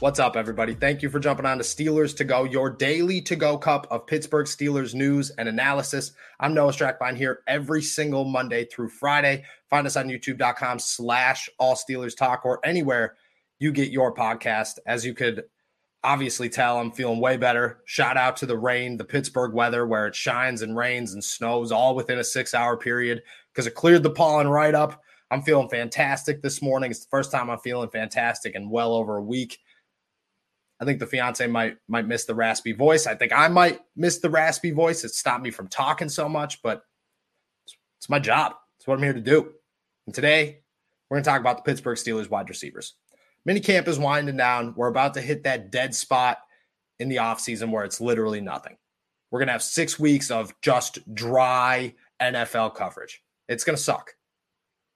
What's up, everybody? Thank you for jumping on to Steelers to Go, your daily to go cup of Pittsburgh Steelers news and analysis. I'm Noah Strackbein here every single Monday through Friday. Find us on youtube.com slash all Steelers talk or anywhere you get your podcast. As you could obviously tell, I'm feeling way better. Shout out to the rain, the Pittsburgh weather, where it shines and rains and snows all within a six hour period because it cleared the pollen right up. I'm feeling fantastic this morning. It's the first time I'm feeling fantastic in well over a week. I think the fiance might might miss the raspy voice. I think I might miss the raspy voice. It stopped me from talking so much, but it's, it's my job. It's what I'm here to do. And today, we're going to talk about the Pittsburgh Steelers wide receivers. Minicamp is winding down. We're about to hit that dead spot in the offseason where it's literally nothing. We're going to have six weeks of just dry NFL coverage. It's going to suck,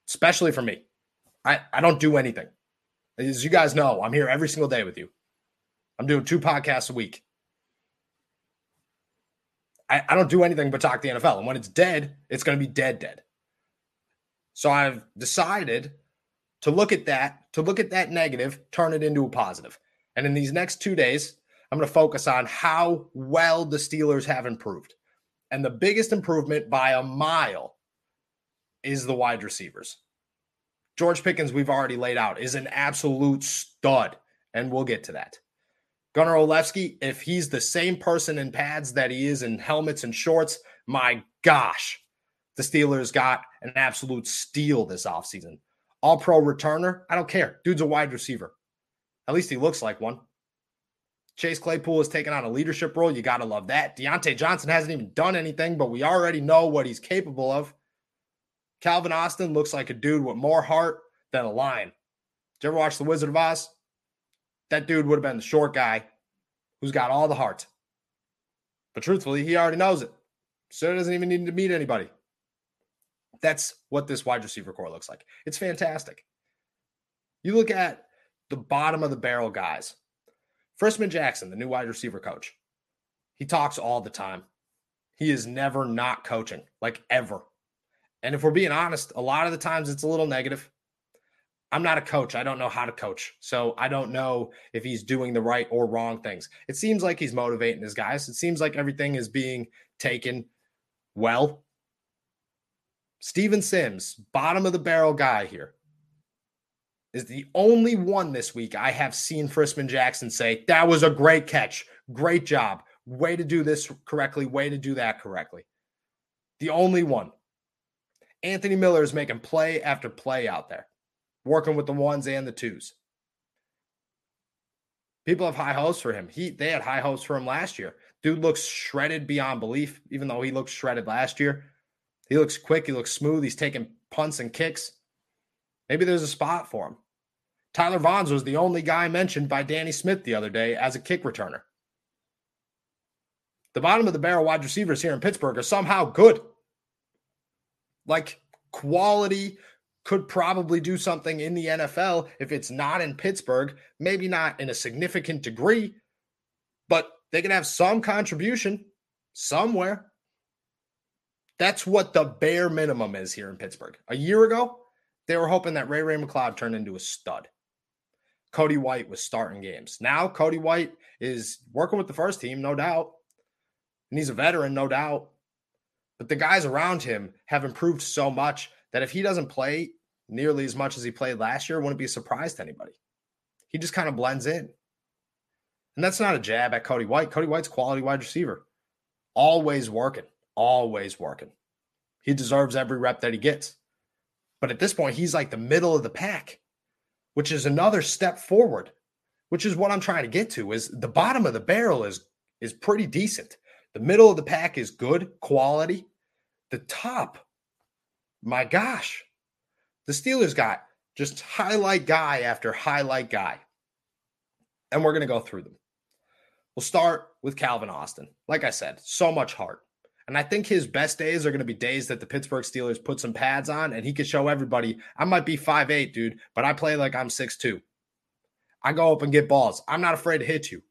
especially for me. I, I don't do anything. As you guys know, I'm here every single day with you. I'm doing two podcasts a week. I, I don't do anything but talk the NFL. And when it's dead, it's going to be dead, dead. So I've decided to look at that, to look at that negative, turn it into a positive. And in these next two days, I'm going to focus on how well the Steelers have improved. And the biggest improvement by a mile is the wide receivers. George Pickens, we've already laid out, is an absolute stud. And we'll get to that. Gunnar Olszewski, if he's the same person in pads that he is in helmets and shorts, my gosh, the Steelers got an absolute steal this offseason. All pro returner, I don't care. Dude's a wide receiver. At least he looks like one. Chase Claypool is taking on a leadership role. You got to love that. Diontae Johnson hasn't even done anything, but we already know what he's capable of. Calvin Austin looks like a dude with more heart than a lion. Did you ever watch The Wizard of Oz? That dude would have been the short guy who's got all the heart. But truthfully, he already knows it. So doesn't even need to meet anybody. That's what this wide receiver corps looks like. It's fantastic. You look at the bottom of the barrel guys. Frisman Jackson, the new wide receiver coach, he talks all the time. He is never not coaching, like ever. And if we're being honest, a lot of the times it's a little negative. I'm not a coach. I don't know how to coach. So I don't know if he's doing the right or wrong things. It seems like he's motivating his guys. It seems like everything is being taken well. Steven Sims, bottom of the barrel guy here, is the only one this week I have seen Frisman Jackson say, That was a great catch. Great job. Way to do this correctly. Way to do that correctly. The only one. Anthony Miller is making play after play out there working with the ones and the twos. People have high hopes for him. He they had high hopes for him last year. Dude looks shredded beyond belief, even though he looked shredded last year. He looks quick, he looks smooth, he's taking punts and kicks. Maybe there's a spot for him. Tyler Vaughns was the only guy mentioned by Danny Smith the other day as a kick returner. The bottom of the barrel wide receivers here in Pittsburgh are somehow good. Like quality could probably do something in the NFL if it's not in Pittsburgh, maybe not in a significant degree, but they can have some contribution somewhere. That's what the bare minimum is here in Pittsburgh. A year ago, they were hoping that Ray Ray McCloud turned into a stud. Cody White was starting games. Now, Cody White is working with the first team, no doubt. And he's a veteran, no doubt. But the guys around him have improved so much that if he doesn't play nearly as much as he played last year, wouldn't be a surprise to anybody. He just kind of blends in. And that's not a jab at Cody White. Cody White's quality wide receiver. Always working, always working. He deserves every rep that he gets. But at this point, he's like the middle of the pack, which is another step forward, which is what I'm trying to get to is the bottom of the barrel is is pretty decent. The middle of the pack is good quality. The top my gosh, the Steelers got just highlight guy after highlight guy. And we're going to go through them. We'll start with Calvin Austin. Like I said, so much heart. And I think his best days are going to be days that the Pittsburgh Steelers put some pads on and he could show everybody, I might be five eight, dude, but I play like I'm six two. I go up and get balls. I'm not afraid to hit you.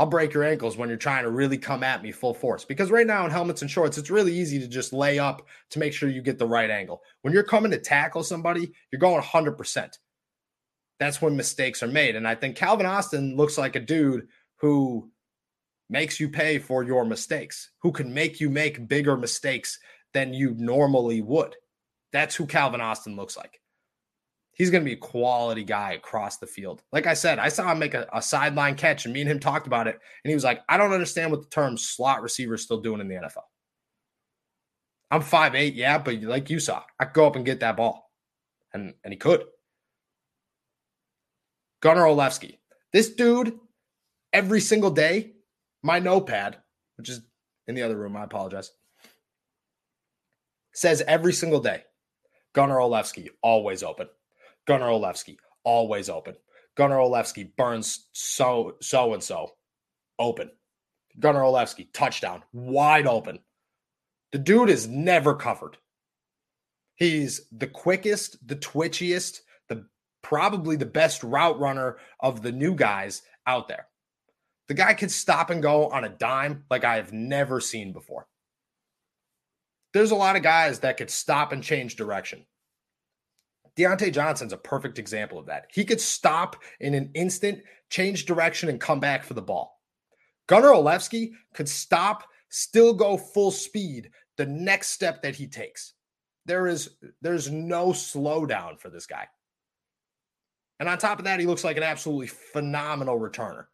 I'll break your ankles when you're trying to really come at me full force. Because right now in helmets and shorts, it's really easy to just lay up to make sure you get the right angle. When you're coming to tackle somebody, you're going 100%. that's when mistakes are made. And I think Calvin Austin looks like a dude who makes you pay for your mistakes, who can make you make bigger mistakes than you normally would. That's who Calvin Austin looks like. He's going to be a quality guy across the field. Like I said, I saw him make a, a, sideline catch, and me and him talked about it. And he was like, I don't understand what the term slot receiver is still doing in the NFL. I'm five eight, yeah, but like you saw, I go up and get that ball. And, and he could. Gunnar Olszewski. This dude, every single day, my notepad, which is in the other room, I apologize, says every single day, Gunnar Olszewski, always open. Gunnar Olszewski, always open. Gunnar Olszewski burns so so and so open. Gunnar Olszewski, touchdown, wide open. The dude is never covered. He's the quickest, the twitchiest, the probably the best route runner of the new guys out there. The guy can stop and go on a dime like I have never seen before. There's a lot of guys that could stop and change direction. Diontae Johnson's a perfect example of that. He could stop in an instant, change direction, and come back for the ball. Gunnar Olszewski could stop, still go full speed the next step that he takes. There is there's no slowdown for this guy. And on top of that, he looks like an absolutely phenomenal returner.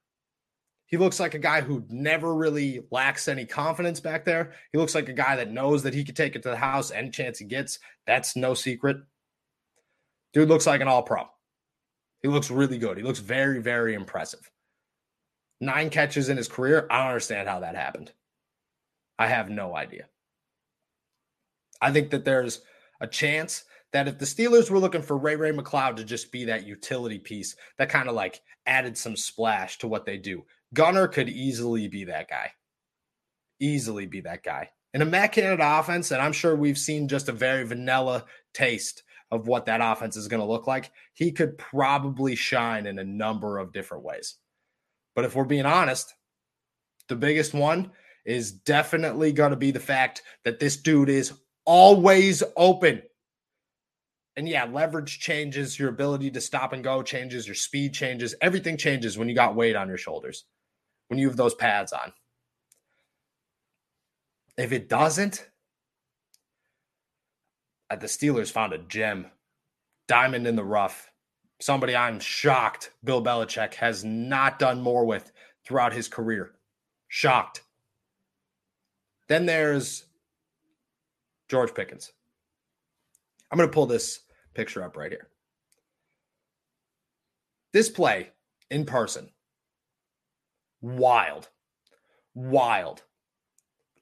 He looks like a guy who never really lacks any confidence back there. He looks like a guy that knows that he could take it to the house any chance he gets. That's no secret. Dude looks like an all pro. He looks really good. He looks very, very impressive. Nine catches in his career. I don't understand how that happened. I have no idea. I think that there's a chance that if the Steelers were looking for Ray Ray McCloud to just be that utility piece that kind of like added some splash to what they do, Gunnar could easily be that guy. Easily be that guy. In a Matt Canada offense, and I'm sure we've seen just a very vanilla taste of what that offense is going to look like, he could probably shine in a number of different ways. But if we're being honest, the biggest one is definitely going to be the fact that this dude is always open. And yeah, leverage changes, your ability to stop and go changes, your speed changes, everything changes when you got weight on your shoulders, when you have those pads on. If it doesn't, Uh, the Steelers found a gem, diamond in the rough. Somebody I'm shocked Bill Belichick has not done more with throughout his career. Shocked. Then there's George Pickens. I'm going to pull this picture up right here. This play in person, wild, wild.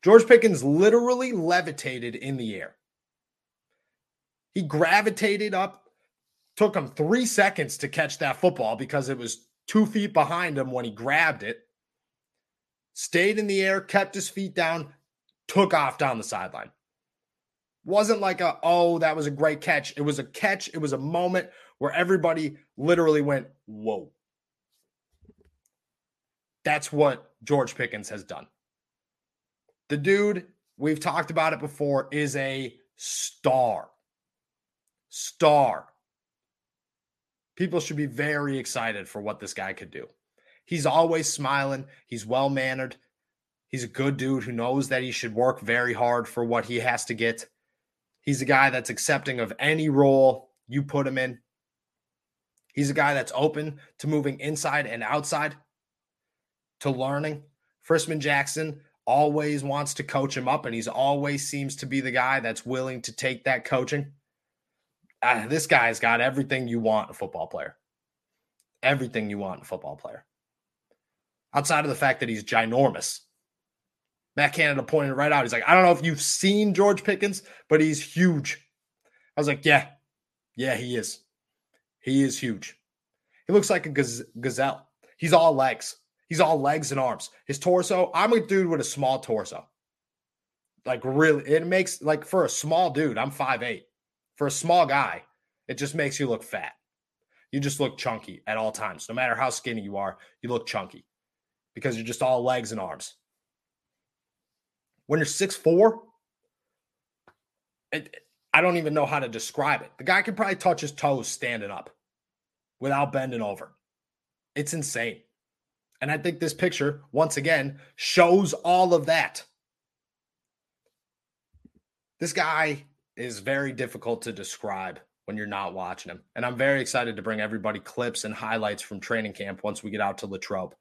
George Pickens literally levitated in the air. He gravitated up, took him three seconds to catch that football because it was two feet behind him when he grabbed it. Stayed in the air, kept his feet down, took off down the sideline. Wasn't like a oh that was a great catch. It was a catch. It was a moment where everybody literally went whoa. That's what george pickens has done. The dude we've talked about it before is a star star people should be very excited for what this guy could do he's always smiling he's well mannered he's a good dude who knows that he should work very hard for what he has to get He's a guy that's accepting of any role you put him in. He's a guy that's open to moving inside and outside, to learning. Frisman Jackson always wants to coach him up, and he's always seems to be the guy that's willing to take that coaching. This guy's got everything you want a football player. Everything you want a football player. Outside of the fact that he's ginormous. Matt Canada pointed right out. He's like, I don't know if you've seen George Pickens, but he's huge. I was like, yeah, yeah, he is. He is huge. He looks like a gaz- gazelle. He's all legs. He's all legs and arms. His torso, I'm a dude with a small torso. Like, really, it makes, like, for a small dude, I'm 5'8. For a small guy, it just makes you look fat. You just look chunky at all times. No matter how skinny you are, you look chunky because you're just all legs and arms when you're six four, I don't even know how to describe it. The guy can probably touch his toes standing up. without bending over. It's insane. And I think this picture, once again, shows all of that. This guy is very difficult to describe when you're not watching him. And I'm very excited to bring everybody clips and highlights from training camp once we get out to Latrobe.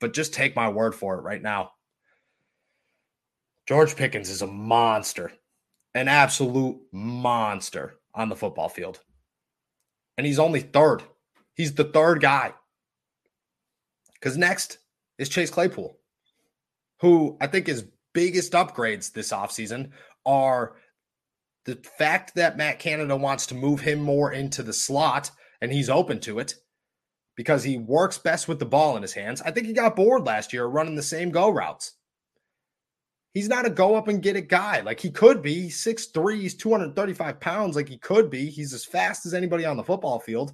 But just take my word for it right now. George Pickens is a monster, an absolute monster on the football field. And he's only third. He's the third guy. Because next is Chase Claypool, who I think his biggest upgrades this offseason are the fact that Matt Canada wants to move him more into the slot and he's open to it because he works best with the ball in his hands. I think he got bored last year running the same go routes. He's not a go up and get it guy. Like he could be. He's 6'3, he's 235 pounds, like he could be. He's as fast as anybody on the football field.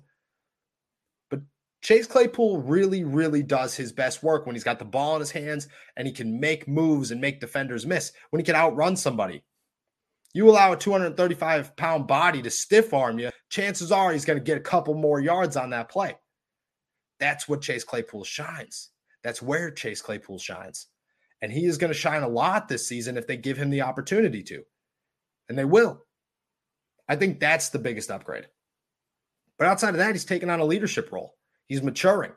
But Chase Claypool really, really does his best work when he's got the ball in his hands and he can make moves and make defenders miss, when he can outrun somebody. You allow a 235 pound body to stiff arm you, chances are he's going to get a couple more yards on that play. That's what Chase Claypool shines. That's where Chase Claypool shines. And he is going to shine a lot this season if they give him the opportunity to. And they will. I think that's the biggest upgrade. But outside of that, he's taking on a leadership role. He's maturing.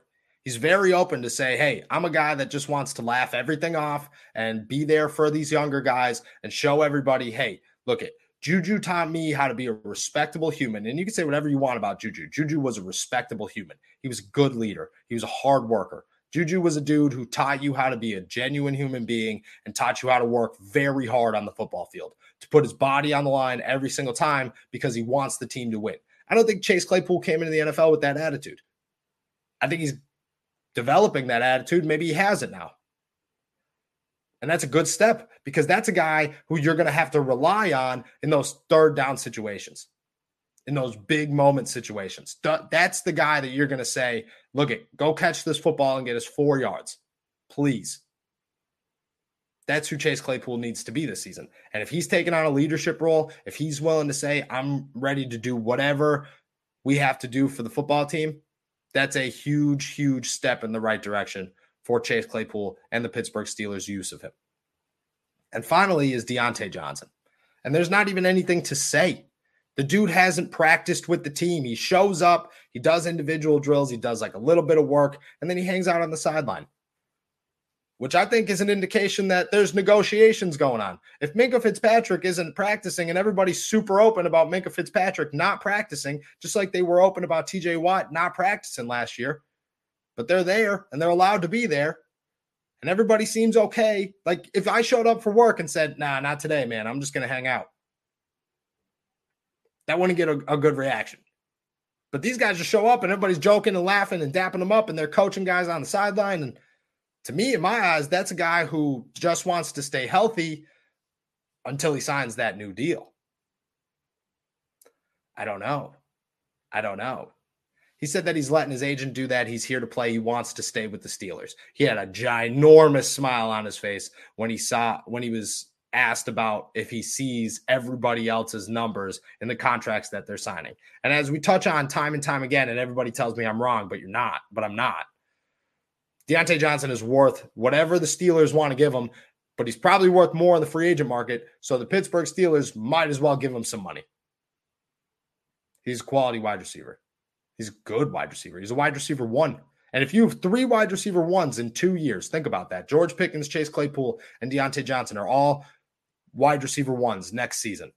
He's very open to say, hey, I'm a guy that just wants to laugh everything off and be there for these younger guys and show everybody, hey, look at Juju taught me how to be a respectable human. And you can say whatever you want about Juju. Juju was a respectable human. He was a good leader. He was a hard worker. Juju was a dude who taught you how to be a genuine human being and taught you how to work very hard on the football field, to put his body on the line every single time because he wants the team to win. I don't think Chase Claypool came into the NFL with that attitude. I think he's developing that attitude. Maybe he has it now. And that's a good step because that's a guy who you're going to have to rely on in those third down situations, in those big moment situations. That's the guy that you're going to say, look at, go catch this football and get us four yards, please. That's who Chase Claypool needs to be this season. And if he's taking on a leadership role, if he's willing to say, I'm ready to do whatever we have to do for the football team, that's a huge, huge step in the right direction for Chase Claypool and the Pittsburgh Steelers' use of him. And finally is Diontae Johnson. And there's not even anything to say. The dude hasn't practiced with the team. He shows up, he does individual drills, he does like a little bit of work, and then he hangs out on the sideline, which I think is an indication that there's negotiations going on. If Minkah Fitzpatrick isn't practicing and everybody's super open about Minkah Fitzpatrick not practicing, just like they were open about TJ Watt not practicing last year, but they're there and they're allowed to be there. And everybody seems okay. Like if I showed up for work and said, nah, not today, man, I'm just going to hang out, that wouldn't get a, a good reaction. But these guys just show up and everybody's joking and laughing and dapping them up and they're coaching guys on the sideline. And to me, in my eyes, that's a guy who just wants to stay healthy until he signs that new deal. I don't know. I don't know. He said that he's letting his agent do that. He's here to play. He wants to stay with the Steelers. He had a ginormous smile on his face when he saw when he was asked about if he sees everybody else's numbers in the contracts that they're signing. And as we touch on time and time again, and everybody tells me I'm wrong, but you're not, but I'm not. Diontae Johnson is worth whatever the Steelers want to give him, but he's probably worth more in the free agent market. So the Pittsburgh Steelers might as well give him some money. He's a quality wide receiver. He's a good wide receiver. He's a wide receiver one. And if you have three wide receiver ones in two years, think about that. George Pickens, Chase Claypool, and Diontae Johnson are all wide receiver ones next season.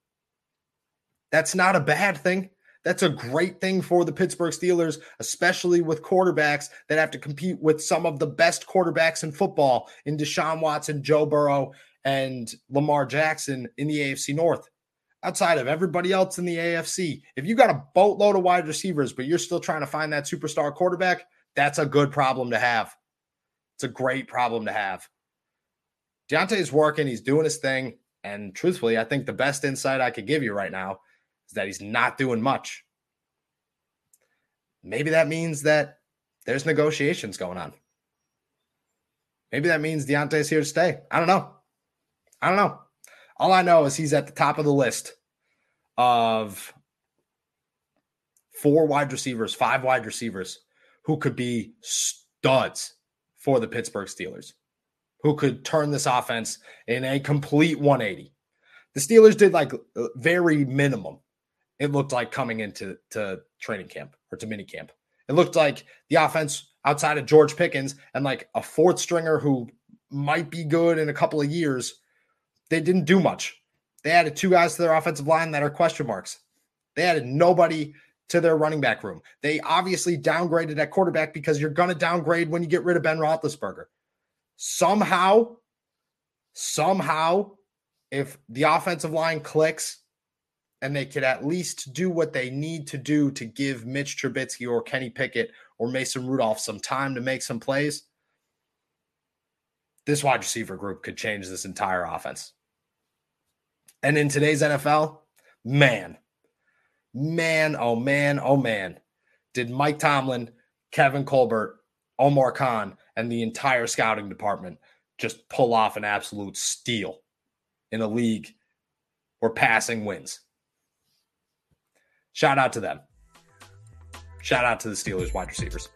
That's not a bad thing. That's a great thing for the Pittsburgh Steelers, especially with quarterbacks that have to compete with some of the best quarterbacks in football in Deshaun Watson, Joe Burrow, and Lamar Jackson in the AFC North outside of everybody else in the AFC. If you got a boatload of wide receivers, but you're still trying to find that superstar quarterback, that's a good problem to have. It's a great problem to have. Diontae is working, he's doing his thing. And truthfully, I think the best insight I could give you right now is that he's not doing much. Maybe that means that there's negotiations going on. Maybe that means Diontae's here to stay. I don't know. I don't know. All I know is he's at the top of the list of four wide receivers, five wide receivers who could be studs for the Pittsburgh Steelers, who could turn this offense in a complete 180. The Steelers did like very minimum. It looked like coming into to training camp or to mini camp. It looked like the offense outside of George Pickens and like a fourth stringer who might be good in a couple of years, they didn't do much. They added two guys to their offensive line that are question marks. They added nobody to their running back room. They obviously downgraded at quarterback because you're going to downgrade when you get rid of Ben Roethlisberger. Somehow, somehow, if the offensive line clicks and they could at least do what they need to do to give Mitch Trubisky or Kenny Pickett or Mason Rudolph some time to make some plays, this wide receiver group could change this entire offense. And in today's NFL, man, man, oh man, oh man, did Mike Tomlin, Kevin Colbert, Omar Khan, and the entire scouting department just pull off an absolute steal in a league where passing wins. Shout out to them. Shout out to the Steelers wide receivers.